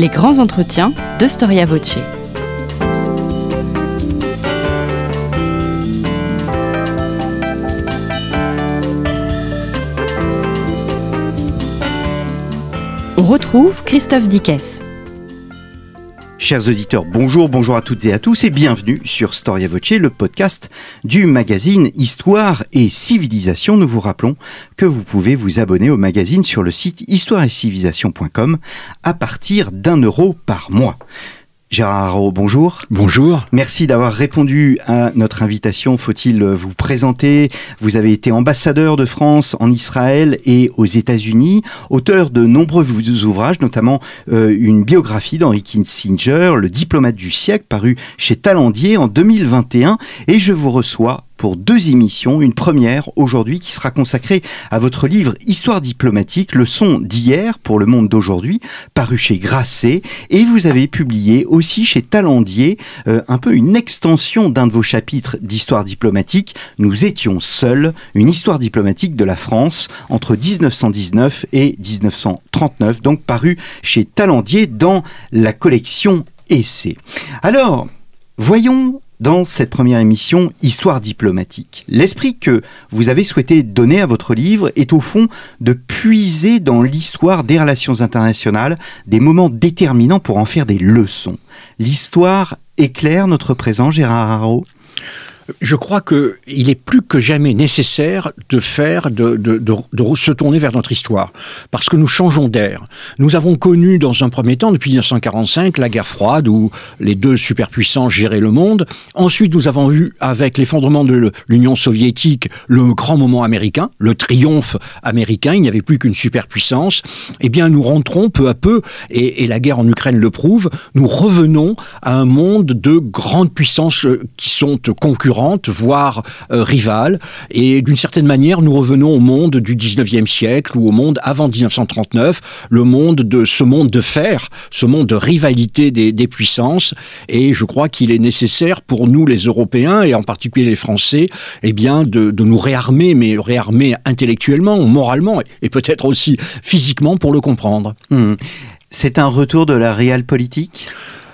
Les grands entretiens de Storia Voce. On retrouve Christophe Dickès. Chers auditeurs, bonjour, bonjour à toutes et à tous et bienvenue sur Storia Voce, le podcast du magazine Histoire et Civilisation. Nous vous rappelons que vous pouvez vous abonner au magazine sur le site histoireetcivilisation.com à partir d'un euro par mois. Gérard Haro, bonjour. Bonjour. Merci d'avoir répondu à notre invitation. Faut-il vous présenter? Vous avez été ambassadeur de France en Israël et aux États-Unis, auteur de nombreux ouvrages, notamment euh, une biographie d'Henry Kissinger, Le diplomate du siècle, paru chez Talendier en 2021. Et je vous reçois pour deux émissions. Une première aujourd'hui qui sera consacrée à votre livre Histoire diplomatique, leçon d'hier pour le monde d'aujourd'hui, paru chez Grasset. Et vous avez publié aussi chez Talendier euh, un peu une extension d'un de vos chapitres d'histoire diplomatique. Nous étions seuls, une histoire diplomatique de la France entre 1919 et 1939, donc paru chez Talendier dans la collection Essai. Alors, voyons dans cette première émission Histoire diplomatique. L'esprit que vous avez souhaité donner à votre livre est au fond de puiser dans l'histoire des relations internationales des moments déterminants pour en faire des leçons. L'histoire éclaire notre présent, Gérard Haro? Je crois qu'il est plus que jamais nécessaire de faire, de, se tourner vers notre histoire, parce que nous changeons d'air. Nous avons connu dans un premier temps, depuis 1945, la guerre froide, où les deux superpuissances géraient le monde. Ensuite, nous avons eu, avec l'effondrement de l'Union soviétique, le grand moment américain, le triomphe américain. Il n'y avait plus qu'une superpuissance. Eh bien, nous rentrons peu à peu, et, et la guerre en Ukraine le prouve, nous revenons à un monde de grandes puissances euh, qui sont concurrentes voire euh, rivales. Et d'une certaine manière, nous revenons au monde du 19e siècle ou au monde avant 1939, le monde de ce monde de fer, ce monde de rivalité des, des puissances. Et je crois qu'il est nécessaire pour nous, les Européens, et en particulier les Français, eh bien, de, de nous réarmer, mais réarmer intellectuellement, moralement, et peut-être aussi physiquement pour le comprendre. Mmh. C'est un retour de la réelle politique?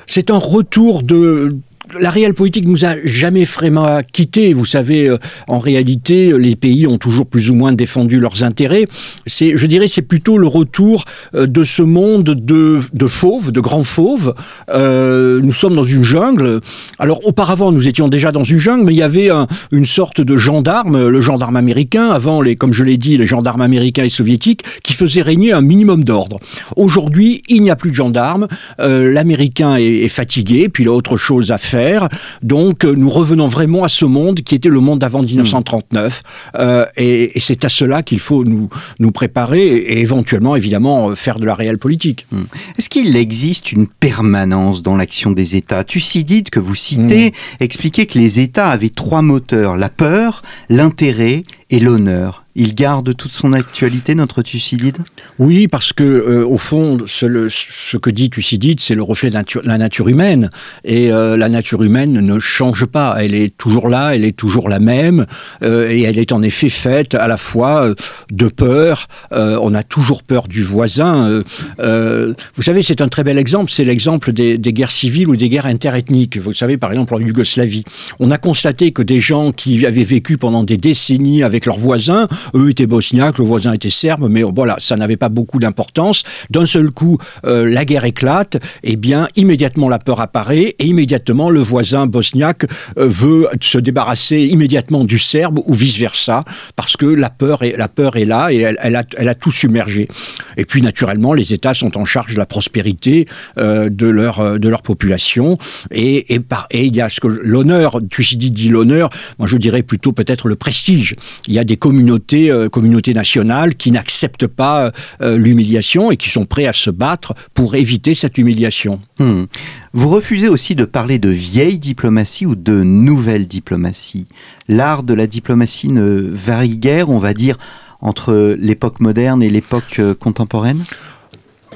C'est un retour de, la réelle politique nous a jamais vraiment quittés. Vous savez, euh, en réalité, les pays ont toujours plus ou moins défendu leurs intérêts. C'est, je dirais, c'est plutôt le retour euh, de ce monde de, fauves, de grands fauves. Euh, nous sommes dans une jungle. Alors, auparavant, nous étions déjà dans une jungle, mais il y avait un, une sorte de gendarme, le gendarme américain, avant les, comme je l'ai dit, les gendarmes américains et soviétiques, qui faisait régner un minimum d'ordre. Aujourd'hui, il n'y a plus de gendarmes. Euh, l'américain est fatigué, puis il a autre chose à faire faire. Donc euh, nous revenons vraiment à ce monde qui était le monde d'avant 1939. Mmh. Euh, et, et c'est à cela qu'il faut nous, nous préparer et, éventuellement, évidemment, euh, faire de la réelle politique. Mmh. Est-ce qu'il existe une permanence dans l'action des États? Thucydide, que vous citez, mmh. expliquait que les États avaient trois moteurs, la peur, l'intérêt et l'honneur il garde toute son actualité, notre Thucydide? Oui, parce que euh, au fond, ce, que dit Thucydide, c'est le reflet de la nature, humaine. Et euh, la nature humaine ne change pas. Elle est toujours là, elle est toujours la même. Euh, et elle est en effet faite à la fois de peur. On a toujours peur du voisin. Vous savez, c'est un très bel exemple. C'est l'exemple des guerres civiles ou des guerres interethniques. Vous savez, par exemple, en Yougoslavie. On a constaté que des gens qui avaient vécu pendant des décennies avec leurs voisins eux étaient bosniaques, le voisin était serbe, mais voilà, ça n'avait pas beaucoup d'importance. D'un seul coup, euh, la guerre éclate, et eh bien immédiatement la peur apparaît, et immédiatement le voisin bosniaque euh, veut se débarrasser immédiatement du serbe ou vice versa, parce que la peur est, la peur est là et elle, elle, a, elle a tout submergé. Et puis naturellement, les États sont en charge de la prospérité euh, de leur de leur population, et, et, par, et il y a ce que l'honneur, Thucydide dit l'honneur, moi je dirais plutôt peut-être le prestige. Il y a des communautés communautés, euh, communautés nationales qui n'acceptent pas euh, l'humiliation et qui sont prêts à se battre pour éviter cette humiliation. Hmm. Vous refusez aussi de parler de vieille diplomatie ou de nouvelle diplomatie. L'art de la diplomatie ne varie guère, on va dire, entre l'époque moderne et l'époque euh, contemporaine?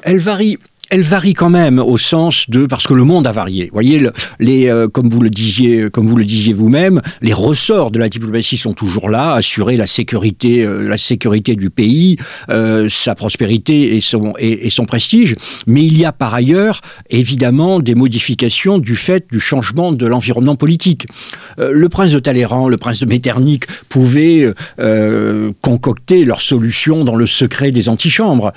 Elle varie elle varie quand même au sens de parce que le monde a varié. Vous voyez, les, euh, comme vous le disiez, comme vous le disiez vous-même, les ressorts de la diplomatie sont toujours là, assurer la sécurité, euh, la sécurité du pays, euh, sa prospérité et son et, son prestige. Mais il y a par ailleurs évidemment des modifications du fait du changement de l'environnement politique. le prince de Talleyrand, le prince de Metternich pouvaient concocter leurs solutions dans le secret des antichambres.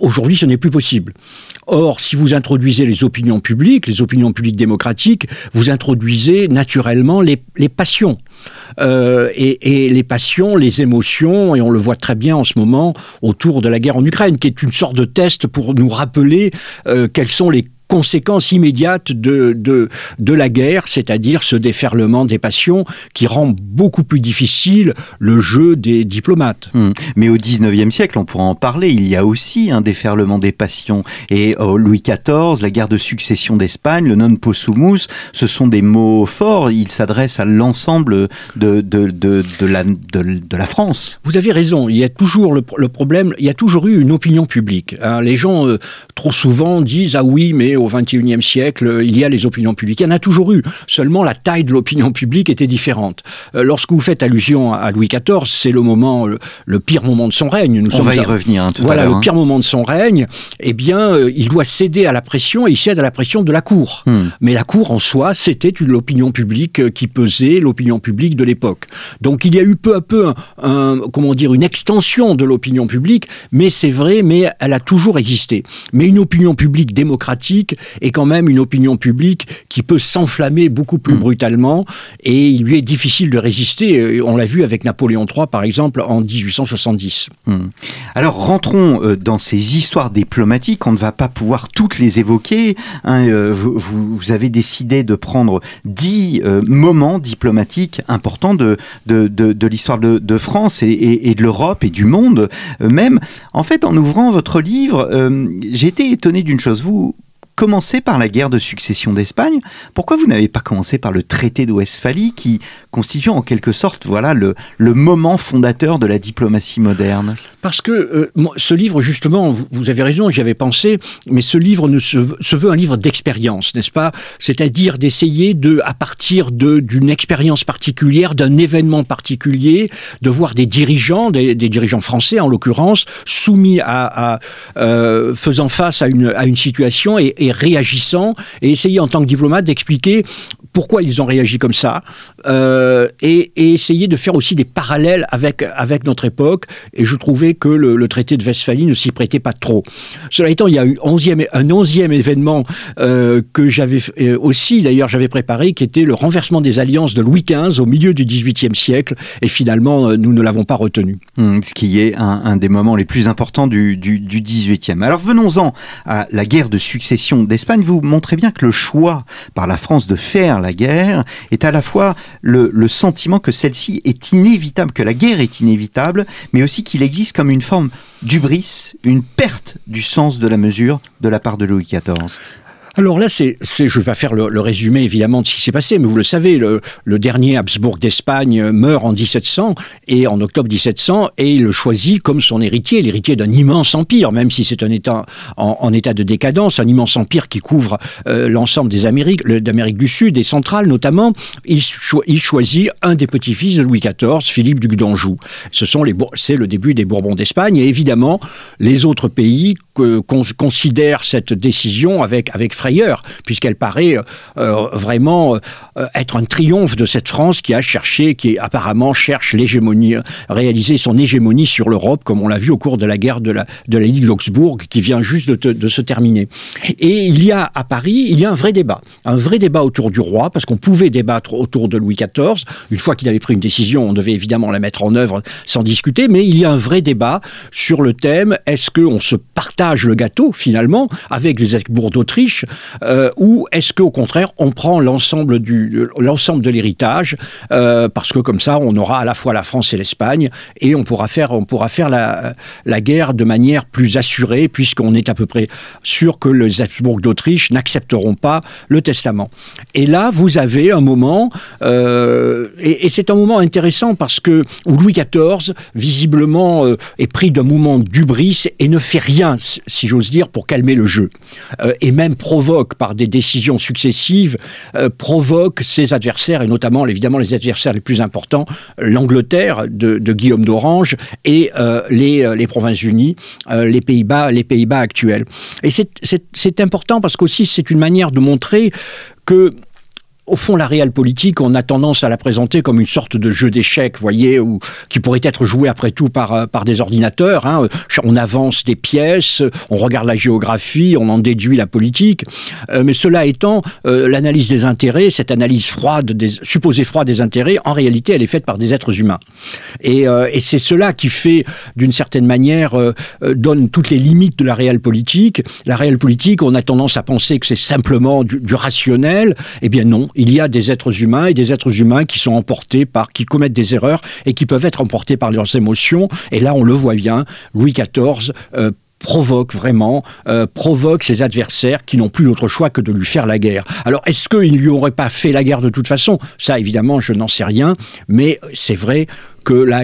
Aujourd'hui, ce n'est plus possible. Or, si vous introduisez les opinions publiques, les opinions publiques démocratiques, vous introduisez naturellement les, passions. Euh, et, les passions, les émotions, et on le voit très bien en ce moment autour de la guerre en Ukraine, qui est une sorte de test pour nous rappeler euh, quels sont les conséquence immédiate de, de, de la guerre, c'est-à-dire ce déferlement des passions qui rend beaucoup plus difficile le jeu des diplomates. Hmm. Mais au XIXe siècle, on pourra en parler, il y a aussi un déferlement des passions. Et au Louis XIV, la guerre de succession d'Espagne, le non possumus, ce sont des mots forts, ils s'adressent à l'ensemble de, de, de, de, la, de, la France. Vous avez raison, il y a toujours le, le problème, il y a toujours eu une opinion publique. Hein. les gens, euh, trop souvent, disent, ah oui, mais au XXIe siècle, il y a les opinions publiques. Il y en a toujours eu. Seulement, la taille de l'opinion publique était différente. Euh, lorsque vous faites allusion à Louis XIV, c'est le moment, le, pire moment de son règne. Nous On va y revenir hein, tout voilà, à l'heure. Voilà, le pire moment de son règne. Eh bien, euh, il doit céder à la pression et il cède à la pression de la cour. Hmm. Mais la cour en soi, c'était l'opinion publique euh, qui pesait, l'opinion publique de l'époque. Donc, il y a eu peu à peu, un, comment dire, une extension de l'opinion publique. Mais c'est vrai, mais elle a toujours existé. Mais une opinion publique démocratique est quand même une opinion publique qui peut s'enflammer beaucoup plus mm. brutalement et il lui est difficile de résister. Euh, on l'a vu avec Napoléon III, par exemple, en 1870. Mm. Alors rentrons euh, dans ces histoires diplomatiques. On ne va pas pouvoir toutes les évoquer. Hein, euh, vous, avez décidé de prendre dix moments diplomatiques importants de, de, l'histoire de, France et, de l'Europe et du monde même. En fait, en ouvrant votre livre, j'ai été étonné d'une chose. Vous, commencé par la guerre de succession d'Espagne. Pourquoi vous n'avez pas commencé par le traité de Westphalie qui constitue en quelque sorte voilà, le, le moment fondateur de la diplomatie moderne. Parce que euh, ce livre, justement, vous, avez raison, j'y avais pensé, mais ce livre ne se, veut un livre d'expérience, n'est-ce pas? C'est-à-dire d'essayer de, à partir d'une expérience particulière, d'un événement particulier, de voir des dirigeants, des, dirigeants français en l'occurrence, soumis à, euh, faisant face à une, à une situation et réagissant et essayer en tant que diplomate d'expliquer pourquoi ils ont réagi comme ça, euh, et, essayer de faire aussi des parallèles avec, avec notre époque. Et je trouvais que le, traité de Westphalie ne s'y prêtait pas trop. Cela étant, il y a eu un onzième événement euh, que j'avais euh, aussi, d'ailleurs, j'avais préparé, qui était le renversement des alliances de Louis XV au milieu du XVIIIe siècle. Et finalement, nous ne l'avons pas retenu. Mmh, ce qui est un, des moments les plus importants du, du, du XVIIIe. Alors venons-en à la guerre de succession d'Espagne. Vous montrez bien que le choix par la France de faire la guerre est à la fois le, sentiment que celle-ci est inévitable, que la guerre est inévitable, mais aussi qu'il existe comme une forme d'ubris, une perte du sens de la mesure de la part de Louis XIV. Alors là, c'est, je ne vais pas faire le, résumé évidemment de ce qui s'est passé, mais vous le savez, le, dernier Habsbourg d'Espagne meurt en 1700 et en octobre 1700 et il le choisit comme son héritier, l'héritier d'un immense empire, même si c'est un État en, état de décadence, un immense empire qui couvre euh, l'ensemble des Amériques, d'Amérique du Sud et centrale notamment. Il, il choisit un des petits-fils de Louis XIV, Philippe duc d'Anjou. Ce sont les, c'est le début des Bourbons d'Espagne et évidemment les autres pays que, considèrent cette décision avec avec puisqu'elle paraît euh, vraiment euh, être un triomphe de cette France qui a cherché, qui apparemment cherche l'hégémonie, réaliser son hégémonie sur l'Europe, comme on l'a vu au cours de la guerre de la, de la Ligue d'Augsbourg, qui vient juste de, de, se terminer. Et il y a à Paris, il y a un vrai débat, un vrai débat autour du roi, parce qu'on pouvait débattre autour de Louis XIV. Une fois qu'il avait pris une décision, on devait évidemment la mettre en œuvre sans discuter, mais il y a un vrai débat sur le thème est-ce qu'on se partage le gâteau finalement avec les Habsbourg d'Autriche euh, ou est-ce qu'au contraire on prend l'ensemble de l'héritage euh, parce que comme ça on aura à la fois la France et l'Espagne et on pourra faire on pourra faire la, la guerre de manière plus assurée puisqu'on est à peu près sûr que les Habsbourg d'Autriche n'accepteront pas le testament. Et là vous avez un moment euh, et, c'est un moment intéressant parce que Louis XIV visiblement est pris d'un moment d'ubris et ne fait rien si j'ose dire, pour calmer le jeu. et même provoque, par des décisions successives, provoque ses adversaires, et notamment, évidemment, les adversaires les plus importants, l'Angleterre de, Guillaume d'Orange et les, les Provinces-Unies, les Pays-Bas les Pays-Bas actuels. Et c'est important parce qu'aussi c'est une manière de montrer que au fond, la réelle politique, on a tendance à la présenter comme une sorte de jeu d'échecs, voyez, ou qui pourrait être joué après tout par, euh, par des ordinateurs. Hein. On avance des pièces, on regarde la géographie, on en déduit la politique. Euh, mais cela étant, euh, l'analyse des intérêts, cette analyse froide, des, supposée froide des intérêts, en réalité, elle est faite par des êtres humains. Et, et c'est cela qui fait, d'une certaine manière, donne toutes les limites de la réelle politique. La réelle politique, on a tendance à penser que c'est simplement du, du rationnel. Eh bien non, il y a des êtres humains et des êtres humains qui sont emportés par, qui commettent des erreurs et qui peuvent être emportés par leurs émotions. Et là, on le voit bien, Louis XIV euh, provoque vraiment, euh, provoque ses adversaires qui n'ont plus d'autre choix que de lui faire la guerre. Alors, est-ce qu'il ne lui aurait pas fait la guerre de toute façon? Ça, évidemment, je n'en sais rien, mais c'est vrai que là,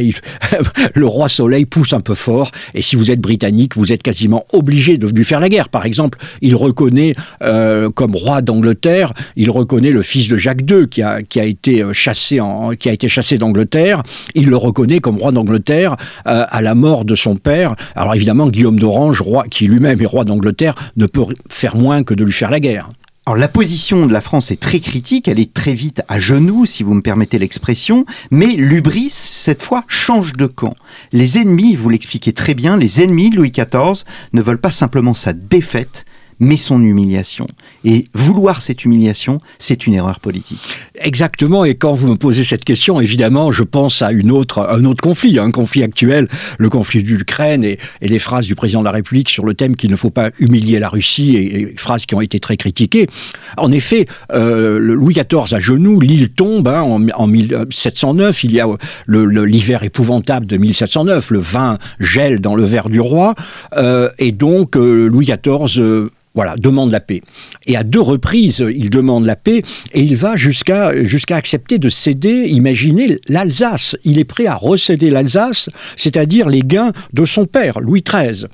le roi Soleil pousse un peu fort, et si vous êtes britannique, vous êtes quasiment obligé de lui faire la guerre. Par exemple, il reconnaît euh, comme roi d'Angleterre, il reconnaît le fils de Jacques II qui a, qui a été euh, chassé en, qui a été chassé d'Angleterre. Il le reconnaît comme roi d'Angleterre euh, à la mort de son père. Alors évidemment, Guillaume d'Orange, roi qui lui-même est roi d'Angleterre, ne peut faire moins que de lui faire la guerre. Alors la position de la France est très critique, elle est très vite à genoux, si vous me permettez l'expression, mais l'ubris, cette fois, change de camp. Les ennemis, vous l'expliquez très bien, les ennemis de Louis XIV ne veulent pas simplement sa défaite, mais son humiliation. Et vouloir cette humiliation, c'est une erreur politique. Exactement, et quand vous me posez cette question, évidemment, je pense à une autre, un autre conflit, un conflit actuel, le conflit d'Ukraine et, et, les phrases du président de la République sur le thème qu'il ne faut pas humilier la Russie, et, phrases qui ont été très critiquées. En effet, euh, Louis XIV à genoux, l'île tombe hein, en, en, 1709, il y a l'hiver épouvantable de 1709, le vin gèle dans le verre du roi, euh, et donc euh, Louis XIV voilà, demande la paix. Et à deux reprises, il demande la paix et il va jusqu'à jusqu'à accepter de céder, imaginez, l'Alsace. Il est prêt à recéder l'Alsace, c'est-à-dire les gains de son père, Louis XIII.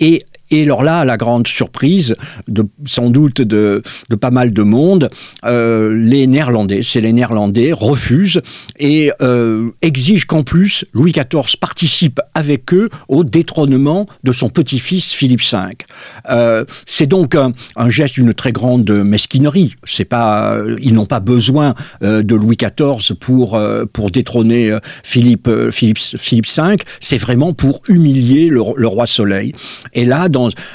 Et et alors là, la grande surprise, de, sans doute de, pas mal de monde, euh, les Néerlandais, c'est les Néerlandais, refusent et euh, exigent qu'en plus, Louis XIV participe avec eux au détrônement de son petit-fils Philippe V. Euh, c'est donc un, geste d'une très grande mesquinerie. C'est pas, ils n'ont pas besoin de Louis XIV pour, pour détrôner Philippe, Philippe, Philippe V. C'est vraiment pour humilier le, le roi Soleil. Et là,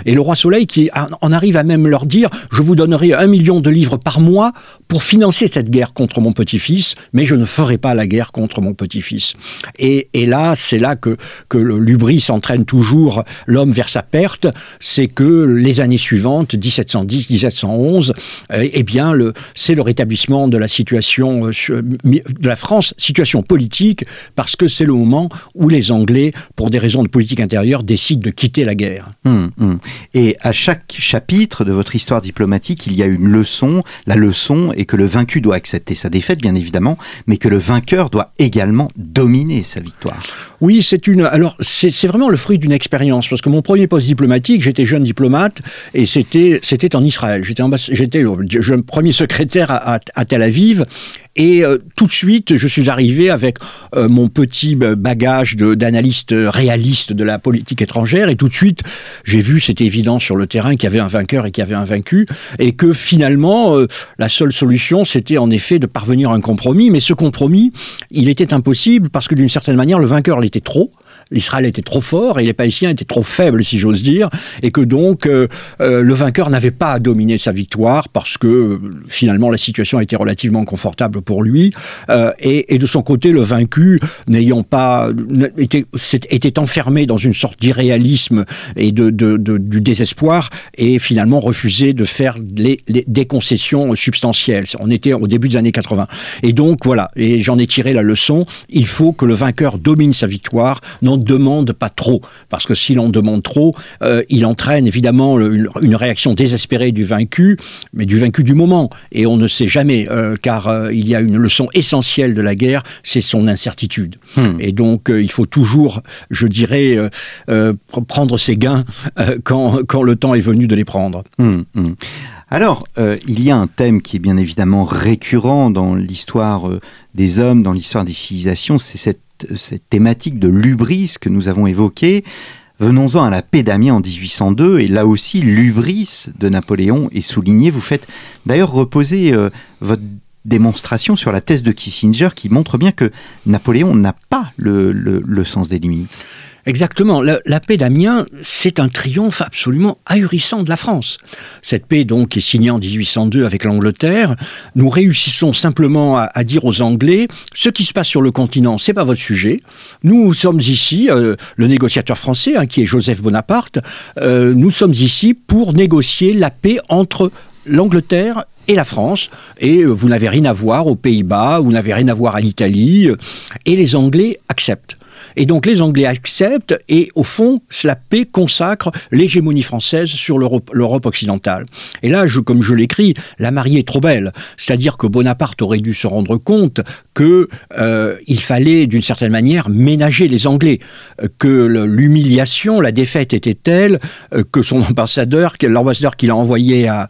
et le roi Soleil qui en arrive à même leur dire je vous donnerai un million de livres par mois pour financer cette guerre contre mon petit-fils, mais je ne ferai pas la guerre contre mon petit-fils. Et, là, c'est là que, que l'ubris entraîne toujours l'homme vers sa perte, c'est que les années suivantes, 1710, 1711, euh, eh bien, c'est le rétablissement de la situation euh, de la France, situation politique, parce que c'est le moment où les Anglais, pour des raisons de politique intérieure, décident de quitter la guerre. Hum, hum. Et à chaque chapitre de votre histoire diplomatique, il y a une leçon. La leçon est que le vaincu doit accepter sa défaite, bien évidemment, mais que le vainqueur doit également dominer sa victoire. Oui, c'est une. Alors, c'est vraiment le fruit d'une expérience, parce que mon premier poste diplomatique, j'étais jeune diplomate, et c'était en Israël. J'étais j'étais le premier secrétaire à, Tel Aviv, et euh, tout de suite, je suis arrivé avec euh, mon petit bagage d'analyste réaliste de la politique étrangère. Et tout de suite, j'ai vu, c'était évident sur le terrain, qu'il y avait un vainqueur et qu'il y avait un vaincu. Et que finalement, euh, la seule solution, c'était en effet de parvenir à un compromis. Mais ce compromis, il était impossible parce que d'une certaine manière, le vainqueur l'était trop l'Israël était trop fort et les Palestiniens étaient trop faibles, si j'ose dire, et que donc euh, euh, le vainqueur n'avait pas à dominer sa victoire parce que euh, finalement la situation était relativement confortable pour lui. Et, de son côté, le vaincu, n'ayant pas était, était, enfermé dans une sorte d'irréalisme et de, du désespoir et finalement refusé de faire des concessions substantielles. On était au début des années 80. Et donc voilà, et j'en ai tiré la leçon, il faut que le vainqueur domine sa victoire, n'en demande pas trop, parce que s'il en demande trop, euh, il entraîne évidemment une, réaction désespérée du vaincu, mais du vaincu du moment. Et on ne sait jamais, euh, car euh, il y a une leçon essentielle de la guerre, c'est son incertitude. Hmm. Et donc il faut toujours, je dirais, prendre ses gains quand, quand, le temps est venu de les prendre. Hmm, hmm. Alors, il y a un thème qui est bien évidemment récurrent dans l'histoire des hommes, dans l'histoire des civilisations, c'est cette cette thématique de l'ubris que nous avons évoquée. Venons-en à la paix d'Amiens en 1802, et là aussi l'ubris de Napoléon est souligné. Vous faites d'ailleurs reposer euh, votre démonstration sur la thèse de Kissinger qui montre bien que Napoléon n'a pas le sens des limites. Exactement. La, paix d'Amiens, c'est un triomphe absolument ahurissant de la France. Cette paix, donc, est signée en 1802 avec l'Angleterre, nous réussissons simplement à, dire aux Anglais ce qui se passe sur le continent, c'est pas votre sujet. Nous sommes ici, euh, le négociateur français, hein, qui est Joseph Bonaparte, euh, nous sommes ici pour négocier la paix entre l'Angleterre et la France, et euh, vous n'avez rien à voir aux Pays-Bas, vous n'avez rien à voir à l'Italie, et les Anglais acceptent. Et donc les Anglais acceptent et au fond, la paix consacre l'hégémonie française sur l'Europe occidentale. Et là, comme je l'écris, la mariée est trop belle. C'est-à-dire que Bonaparte aurait dû se rendre compte qu'il euh, fallait d'une certaine manière ménager les Anglais, que l'humiliation, la défaite était telle euh, que son ambassadeur, l'ambassadeur qu'il a envoyé à,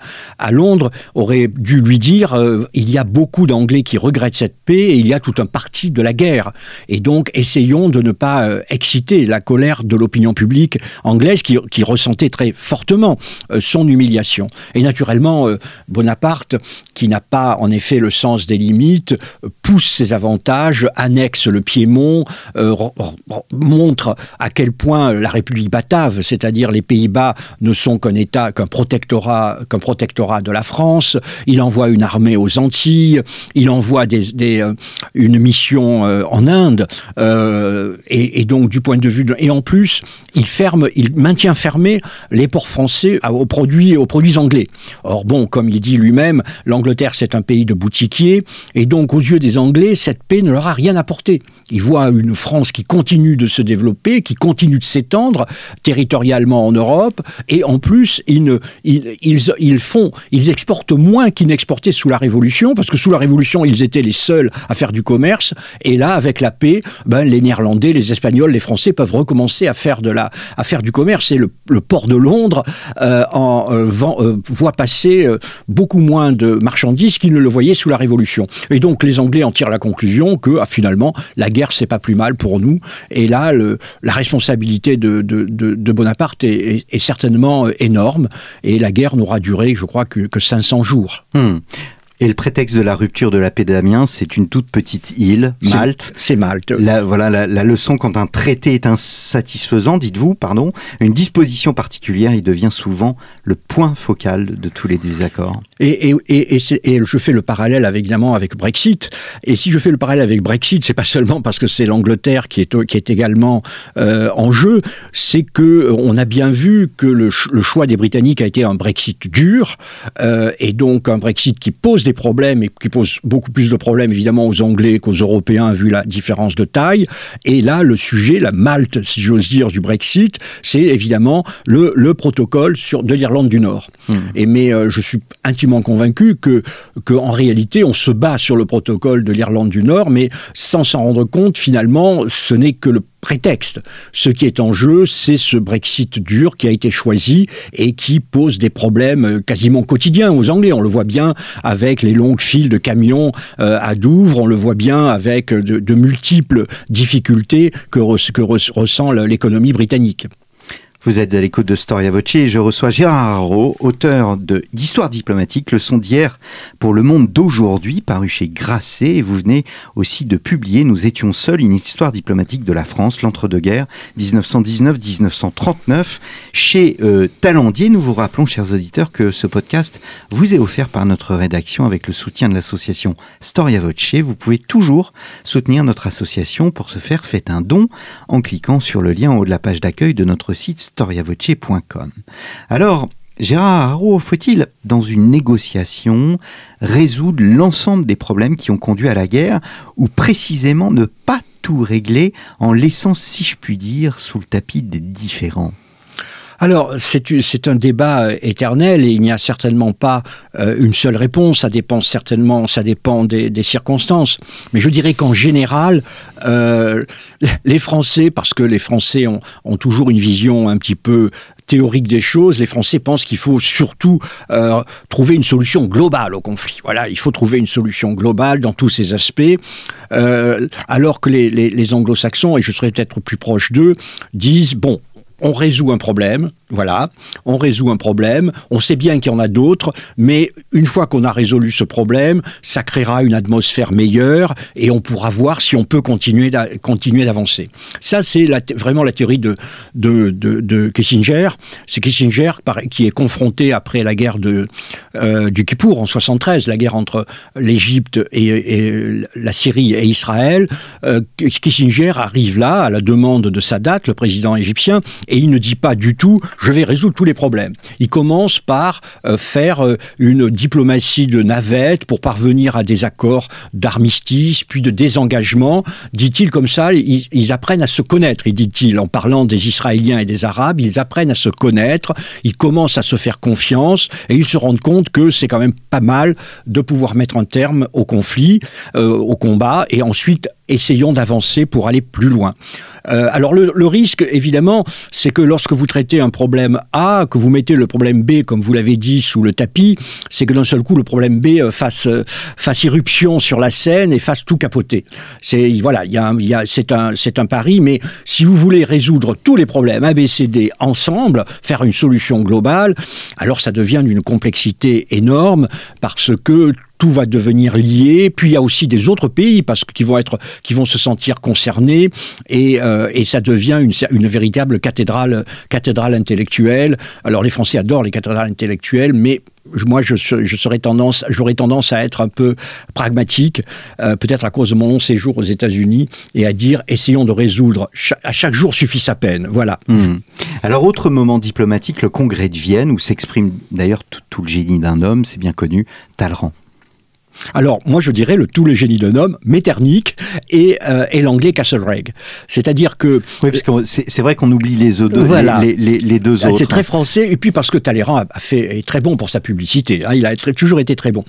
Londres, aurait dû lui dire euh, il y a beaucoup d'Anglais qui regrettent cette paix et il y a tout un parti de la guerre. Et donc essayons de ne pas euh, exciter la colère de l'opinion publique anglaise qui, ressentait très fortement euh, son humiliation. Et naturellement, euh, Bonaparte, qui n'a pas en effet le sens des limites, pousse ses avantages, annexe le Piémont, montre à quel point la République batave, c'est-à-dire les Pays-Bas, ne sont qu'un État, qu'un protectorat, qu'un protectorat de la France. Il envoie une armée aux Antilles, il envoie une mission en Inde et, donc du point de vue et en plus il ferme, il maintient fermés les ports français aux produits aux produits anglais. Or bon, comme il dit lui-même, l'Angleterre c'est un pays de boutiquiers et donc aux yeux des Anglais cette paix ne leur a rien apporté. Ils voient une France qui continue de se développer, qui continue de s'étendre territorialement en Europe et en plus ils, font, ils exportent moins qu'ils n'exportaient sous la Révolution parce que sous la Révolution ils étaient les seuls à faire du commerce et là avec la paix, ben, les Néerlandais, les Espagnols, les Français peuvent recommencer à faire, de la, à faire du commerce. Et le, port de Londres euh, en, euh, euh, voit passer beaucoup moins de marchandises qu'ils ne le voyaient sous la Révolution. Et donc les Anglais en tirent la conclusion que ah, finalement la guerre c'est pas plus mal pour nous. Et là le, la responsabilité de, de, Bonaparte est, certainement énorme. Et la guerre n'aura duré, je crois, que, que 500 jours. Hmm. Et le prétexte de la rupture de la paix d'Amiens, c'est une toute petite île, Malte. C'est Malte. La, voilà la, leçon quand un traité est insatisfaisant, dites-vous, pardon, une disposition particulière, il devient souvent le point focal de tous les désaccords. Et, et, et, et je fais le parallèle avec, évidemment avec Brexit. Et si je fais le parallèle avec Brexit, c'est pas seulement parce que c'est l'Angleterre qui est, qui est également euh, en jeu, c'est que on a bien vu que le, le, choix des Britanniques a été un Brexit dur, euh, et donc un Brexit qui pose des problèmes et qui pose beaucoup plus de problèmes évidemment aux Anglais qu'aux Européens vu la différence de taille. Et là, le sujet, la Malte, si j'ose dire, du Brexit, c'est évidemment le, le, protocole sur, de l'Irlande du Nord. Hmm. Et mais euh, je suis intimement convaincu que, en réalité, on se bat sur le protocole de l'Irlande du Nord, mais sans s'en rendre compte, finalement, ce n'est que le prétexte. Ce qui est en jeu, c'est ce Brexit dur qui a été choisi et qui pose des problèmes euh, quasiment quotidiens aux Anglais. On le voit bien avec les longues files de camions euh, à Douvres, on le voit bien avec de, multiples difficultés que ressent l'économie britannique. Vous êtes à l'écoute de Storia Voce et je reçois Gérard Haro, auteur d'Histoire diplomatique, leçon d'hier pour le monde d'aujourd'hui, paru chez Grasset. Et vous venez aussi de publier Nous étions seuls, une histoire diplomatique de la France, l'entre-deux-guerres, 1919-1939, chez euh, Talendier. Nous vous rappelons, chers auditeurs, que ce podcast vous est offert par notre rédaction avec le soutien de l'association Storia Voce. Vous pouvez toujours soutenir notre association. Pour ce faire, faites un don en cliquant sur le lien en haut de la page d'accueil de notre site Alors, Gérard Haro, faut-il, dans une négociation, résoudre l'ensemble des problèmes qui ont conduit à la guerre, ou précisément ne pas tout régler en laissant, si je puis dire, sous le tapis des différents alors, c'est un débat euh, éternel et il n'y a certainement pas euh, une seule réponse. Ça dépend certainement, ça dépend des, circonstances. Mais je dirais qu'en général, euh, les Français, parce que les Français ont, toujours une vision un petit peu théorique des choses, les Français pensent qu'il faut surtout trouver une solution globale au conflit. Voilà, il faut trouver une solution globale dans tous ses aspects, alors que les anglo-saxons, et je serais peut-être plus proche d'eux, disent, bon, on résout un problème, voilà, on résout un problème, on sait bien qu'il y en a d'autres, mais une fois qu'on a résolu ce problème, ça créera une atmosphère meilleure et on pourra voir si on peut continuer d'avancer. Ça, c'est vraiment la théorie de, Kissinger. C'est Kissinger qui est confronté après la guerre euh, du Kippour en 73, la guerre entre l'Égypte et, la Syrie et Israël. Euh, Kissinger arrive là à la demande de Sadat, le président égyptien, et il ne dit pas du tout je vais résoudre tous les problèmes. Il commence par euh, faire euh, une diplomatie de navette pour parvenir à des accords d'armistice, puis de désengagement. Dit-il comme ça, ils, apprennent à se connaître, dit-il, en parlant des Israéliens et des Arabes, ils apprennent à se connaître, ils commencent à se faire confiance, et ils se rendent compte que c'est quand même pas mal de pouvoir mettre un terme au conflit, euh, au combat, et ensuite essayons d'avancer pour aller plus loin. Euh, alors le, risque, évidemment, c'est que lorsque vous traitez un problème A, que vous mettez le problème B, comme vous l'avez dit, sous le tapis, c'est que d'un seul coup, le problème B euh, fasse, euh, fasse irruption sur la scène et fasse tout capoter. C'est voilà, c'est un, un pari, mais si vous voulez résoudre tous les problèmes A, ensemble, faire une solution globale, alors ça devient d'une complexité énorme parce que tout va devenir lié. Puis il y a aussi des autres pays parce qui vont être, qui vont se sentir concernés et, euh, ça devient une, véritable cathédrale, cathédrale intellectuelle. Alors les Français adorent les cathédrales intellectuelles, mais moi, je, serais tendance, j'aurais tendance à être un peu pragmatique, euh, peut-être à cause de mon long séjour aux États-Unis, et à dire essayons de résoudre. à chaque jour suffit sa peine. Voilà. Mmh. Alors, autre moment diplomatique, le Congrès de Vienne, où s'exprime d'ailleurs tout, le génie d'un homme, c'est bien connu, Talleyrand. Alors, moi, je dirais le tout le génie d'un homme, Metternich, et, euh, et l'anglais Castlereagh. C'est-à-dire que... Oui, parce que c'est vrai qu'on oublie les, deux, les, les, deux ah, autres. C'est très français, et puis parce que Talleyrand a, fait, est très bon pour sa publicité. Hein, il a toujours été très bon.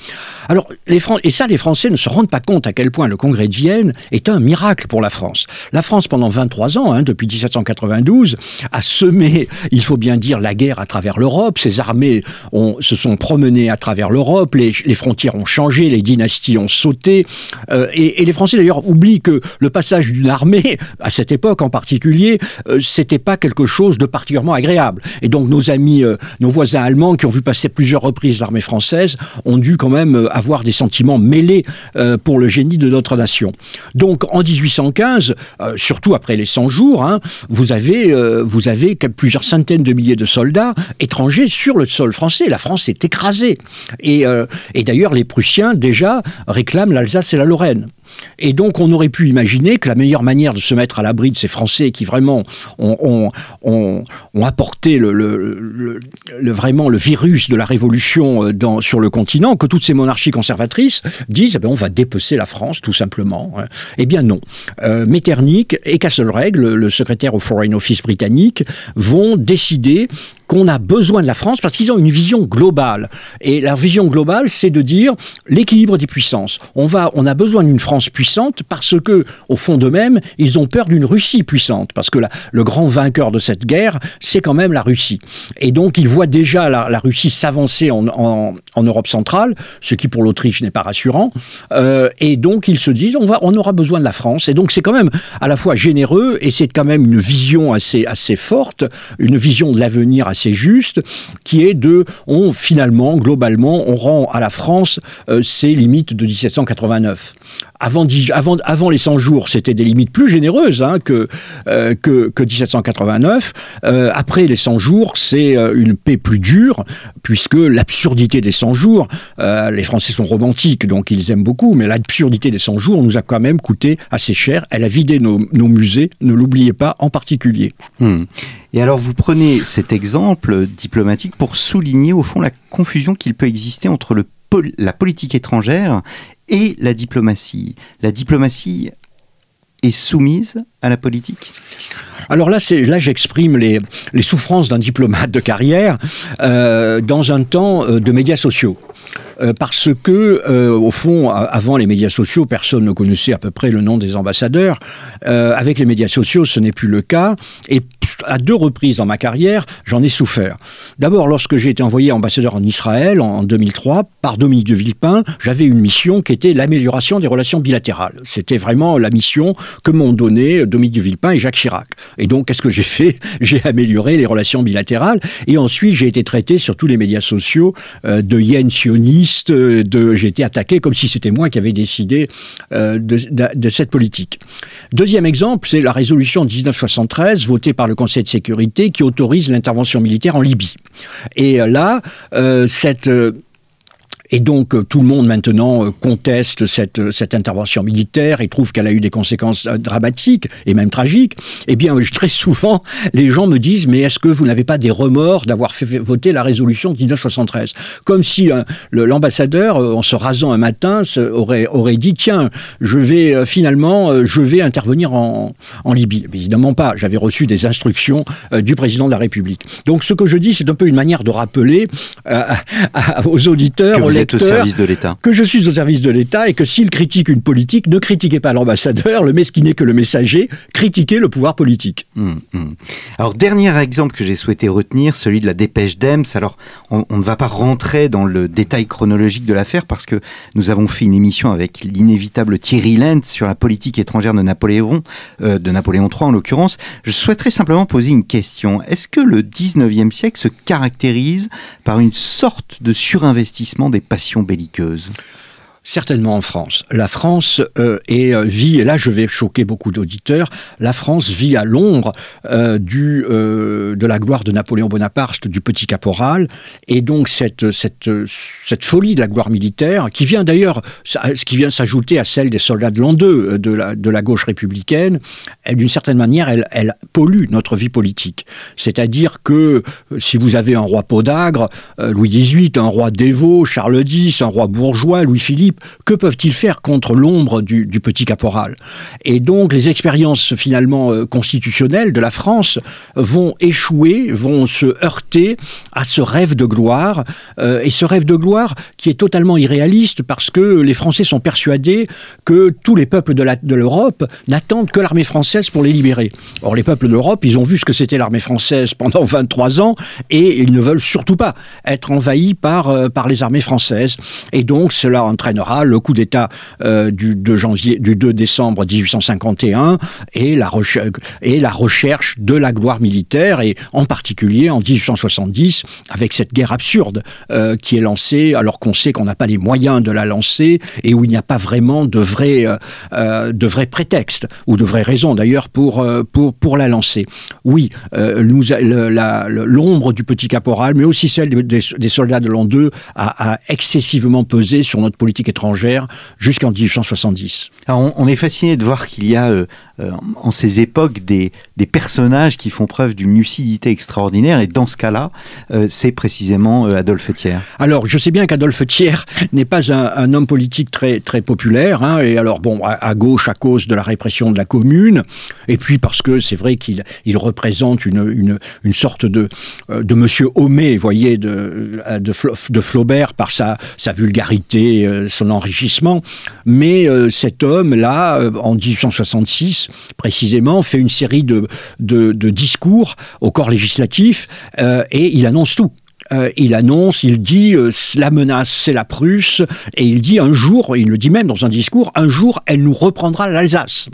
Alors, les et ça, les Français ne se rendent pas compte à quel point le Congrès de Vienne est un miracle pour la France. La France, pendant 23 ans, hein, depuis 1792, a semé, il faut bien dire, la guerre à travers l'Europe. Ses armées ont, se sont promenées à travers l'Europe, les, les frontières ont changé, les dynasties ont sauté. Euh, et, les Français d'ailleurs oublient que le passage d'une armée, à cette époque en particulier, euh, c'était pas quelque chose de particulièrement agréable. Et donc nos amis, euh, nos voisins allemands qui ont vu passer plusieurs reprises l'armée française ont dû quand même avoir des sentiments mêlés pour le génie de notre nation. Donc en 1815, surtout après les 100 jours, hein, vous avez vous avez plusieurs centaines de milliers de soldats étrangers sur le sol français. La France est écrasée. Et, et d'ailleurs les Prussiens déjà réclament l'Alsace et la Lorraine. Et donc, on aurait pu imaginer que la meilleure manière de se mettre à l'abri de ces Français qui vraiment ont, apporté le, vraiment le virus de la révolution euh, dans, sur le continent, que toutes ces monarchies conservatrices disent eh ben, on va dépecer la France, tout simplement. Hein. Eh bien, non. Euh, Metternich et Castlereagh, le, le secrétaire au Foreign Office britannique, vont décider qu'on a besoin de la France parce qu'ils ont une vision globale. Et leur vision globale, c'est de dire l'équilibre des puissances. On, va, on a besoin d'une France puissante parce que, au fond d'eux-mêmes, ils ont peur d'une Russie puissante, parce que le grand vainqueur de cette guerre, c'est quand même la Russie. Et donc, ils voient déjà la, Russie s'avancer en, en, Europe centrale, ce qui pour l'Autriche n'est pas rassurant. Euh, et donc, ils se disent, on, va, on aura besoin de la France. Et donc, c'est quand même à la fois généreux et c'est quand même une vision assez, assez forte, une vision de l'avenir assez juste, qui est de, on finalement, globalement, on rend à la France euh, ses limites de 1789 avant, les 100 jours, c'était des limites plus généreuses hein, que, euh, que, que, 1789. Euh, après les 100 jours, c'est euh, une paix plus dure, puisque l'absurdité des 100 jours, les Français sont romantiques, donc ils aiment beaucoup, mais l'absurdité des 100 jours nous a quand même coûté assez cher. Elle a vidé nos, musées, ne l'oubliez pas en particulier. Hmm. Et alors vous prenez cet exemple diplomatique pour souligner au fond la confusion qu'il peut exister entre la politique étrangère et la diplomatie. La diplomatie est soumise à la politique? Alors là, là j'exprime les, les, souffrances d'un diplomate de carrière euh, dans un temps euh, de médias sociaux. Euh, parce que, au fond, avant les médias sociaux, personne ne connaissait à peu près le nom des ambassadeurs. Avec les médias sociaux, ce n'est plus le cas. Et à deux reprises dans ma carrière, j'en ai souffert. D'abord, lorsque j'ai été envoyé ambassadeur en Israël en 2003 par Dominique de Villepin, j'avais une mission qui était l'amélioration des relations bilatérales. C'était vraiment la mission que m'ont donnée Dominique de Villepin et Jacques Chirac. Et donc, qu'est-ce que j'ai fait? J'ai amélioré les relations bilatérales. Et ensuite, j'ai été traité sur tous les médias sociaux de yen sioniste. De, j'ai été attaqué comme si c'était moi qui avais décidé de, de cette politique. Deuxième exemple, c'est la résolution 1973 votée par le Conseil de sécurité qui autorise l'intervention militaire en Libye. Et là, euh, cette euh, et donc, euh, tout le monde maintenant euh, conteste cette, euh, cette intervention militaire et trouve qu'elle a eu des conséquences dramatiques et même tragiques. Eh bien, très souvent, les gens me disent Mais est-ce que vous n'avez pas des remords d'avoir fait voter la résolution de 1973 Comme si l'ambassadeur, en se rasant un matin, aurait, aurait dit Tiens, je vais finalement, je vais intervenir en, en Libye. évidemment pas. J'avais reçu des instructions du président de la République. Donc, ce que je dis, c'est un peu une manière de rappeler aux auditeurs, au service de l'État. Que je suis au service de l'État et que s'il critique une politique, ne critiquez pas l'ambassadeur, le qui n'est que le messager, critiquez le pouvoir politique. Hum, hum. Alors, dernier exemple que j'ai souhaité retenir, celui de la dépêche d'Ems. Alors, on, ne va pas rentrer dans le détail chronologique de l'affaire parce que nous avons fait une émission avec l'inévitable Thierry Lentz sur la politique étrangère de Napoléon, euh, de Napoléon III en l'occurrence. Je souhaiterais simplement poser une question. Est-ce que le 19e siècle se caractérise par une sorte de surinvestissement des passions belliqueuses Certainement en France. La France euh, euh, vit, et là je vais choquer beaucoup d'auditeurs, la France vit à l'ombre euh, de la gloire de Napoléon Bonaparte, du petit caporal, et donc cette, folie de la gloire militaire, qui vient d'ailleurs, qui vient s'ajouter à celle des soldats de l'an 2 de la, de la gauche républicaine, d'une certaine manière, elle, elle pollue notre vie politique. C'est-à-dire que si vous avez un roi podagre, Louis XVIII, un roi dévot, Charles X, un roi bourgeois, Louis-Philippe, que peuvent-ils faire contre l'ombre du, petit caporal? Et donc les expériences finalement euh, constitutionnelles de la France vont échouer, vont se heurter à ce rêve de gloire, euh, et ce rêve de gloire qui est totalement irréaliste parce que les Français sont persuadés que tous les peuples de l'Europe n'attendent que l'armée française pour les libérer. Or les peuples de l'Europe, ils ont vu ce que c'était l'armée française pendant 23 ans, et ils ne veulent surtout pas être envahis par, euh, par les armées françaises. Et donc cela le coup d'État euh, du 2 janvier, du 2 décembre 1851 et la, recherche de la gloire militaire et en particulier en 1870 avec cette guerre absurde euh, qui est lancée alors qu'on sait qu'on n'a pas les moyens de la lancer et où il n'y a pas vraiment de vrai euh, vrais prétextes ou de vraies raisons d'ailleurs pour la lancer. Oui, l'ombre du petit caporal, mais aussi celle des, soldats de l'an 2 a, a excessivement pesé sur notre politique étrangère jusqu'en 1870. on, est fasciné de voir qu'il y a euh, euh, en ces époques des, personnages qui font preuve d'une lucidité extraordinaire et dans ce cas-là, euh, c'est précisément Adolphe Thiers. Alors je sais bien qu'Adolphe Thiers n'est pas un, homme politique très, populaire, hein, et alors bon, à, gauche à cause de la répression de la commune, et puis parce que c'est vrai qu'il il représente une, sorte de, monsieur Homais, voyez, de, Flaubert par sa, vulgarité, son enrichissement. Mais euh, cet homme-là, euh, en 1866, précisément, fait une série de, discours au corps législatif euh, et il annonce tout. il annonce, il dit la menace c'est la Prusse et il dit un jour, il le dit même dans un discours, un jour elle nous reprendra l'Alsace.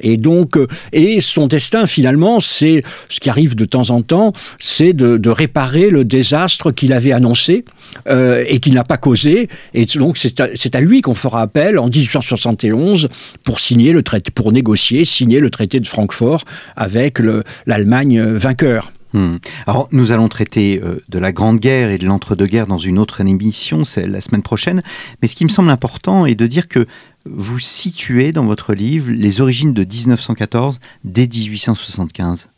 Et donc, euh, et son destin finalement, c'est ce qui arrive de temps en temps, c'est de, réparer le désastre qu'il avait annoncé euh, et qu'il n'a pas causé. Et donc, c'est à, lui qu'on fera appel en 1871 pour signer le traité, pour négocier, signer le traité de Francfort avec l'Allemagne vainqueur. Hmm. Alors, nous allons traiter euh, de la Grande Guerre et de l'entre-deux-guerres dans une autre émission, c'est la semaine prochaine. Mais ce qui me semble important est de dire que vous situez dans votre livre les origines de 1914 dès 1875.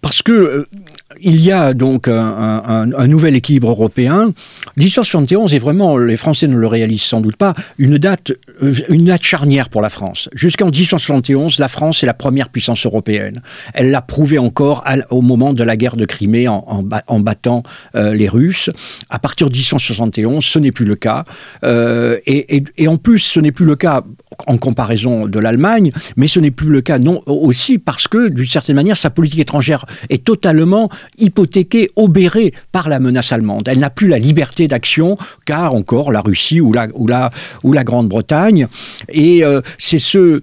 Parce que euh, il y a donc un, nouvel équilibre européen. 1871 est vraiment, les Français ne le réalisent sans doute pas, une date, euh, une date charnière pour la France. Jusqu'en 1871, la France est la première puissance européenne. Elle l'a prouvé encore au moment de la guerre de Crimée en, battant euh, les Russes. À partir de 1871, ce n'est plus le cas. Euh, et, et en plus, ce n'est plus le cas en comparaison de l'Allemagne, mais ce n'est plus le cas non aussi parce que d'une certaine manière sa politique étrangère est totalement hypothéquée, obérée par la menace allemande. Elle n'a plus la liberté d'action car encore la Russie ou la, ou la, ou la Grande-Bretagne. Et euh, c'est ce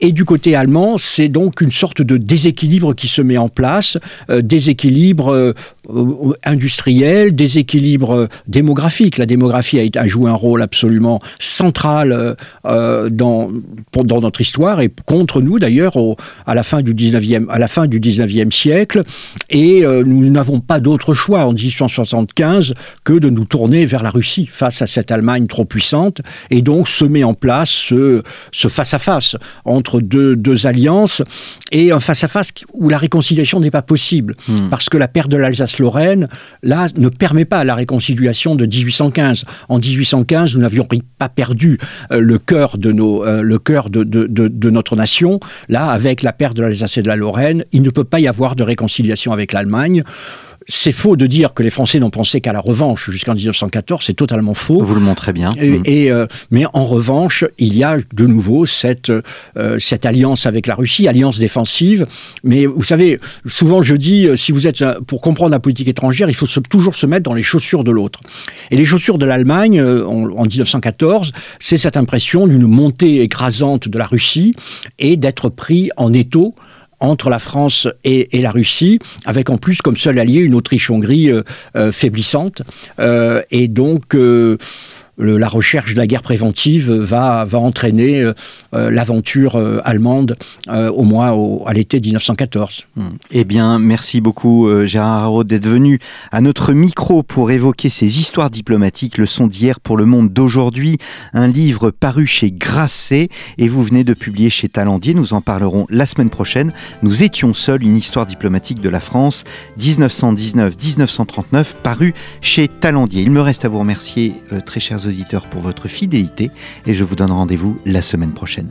et du côté allemand, c'est donc une sorte de déséquilibre qui se met en place, euh, déséquilibre euh, industriel, déséquilibre démographique. La démographie a, a, joué un rôle absolument central euh, dans, dans notre histoire et contre nous d'ailleurs à la fin du 19e, à la fin du 19e siècle. Et nous n'avons pas d'autre choix en 1875 que de nous tourner vers la Russie face à cette Allemagne trop puissante. Et donc se met en place ce face-à-face -face entre deux, alliances et un face-à-face où la réconciliation n'est pas possible. Hmm. Parce que la perte de l'Alsace-Lorraine, là, ne permet pas la réconciliation de 1815. En 1815, nous n'avions pas perdu euh, le cœur, euh, de, notre nation. Là, avec la perte de l'Alsace et de la Lorraine, il ne peut pas y avoir de réconciliation avec l'Allemagne c'est faux de dire que les Français n'ont pensé qu'à la revanche jusqu'en 1914, c'est totalement faux. Vous le montrez bien. Et, euh, mais en revanche, il y a de nouveau cette, euh, cette alliance avec la Russie, alliance défensive. Mais vous savez, souvent je dis, euh, si vous êtes pour comprendre la politique étrangère, il faut toujours se mettre dans les chaussures de l'autre. Et les chaussures de l'Allemagne en, en 1914, c'est cette impression d'une montée écrasante de la Russie et d'être pris en étau entre la France et, la Russie, avec en plus comme seul allié une Autriche-Hongrie euh, euh, faiblissante. Euh, et donc la recherche de la guerre préventive va, va entraîner euh, euh, l'aventure euh, allemande au mois à l'été 1914. Hmm. Eh bien, merci beaucoup Gérard Haraud d'être venu à notre micro pour évoquer ces histoires diplomatiques, leçons d'hier pour le monde d'aujourd'hui, un livre paru chez Grasset et vous venez de publier chez Talendier, nous en parlerons la semaine prochaine. Nous étions seuls, une histoire diplomatique de la France 1919-1939 paru chez Talendier. Il me reste à vous remercier très chers auditeurs pour votre fidélité et je vous donne rendez-vous la semaine prochaine.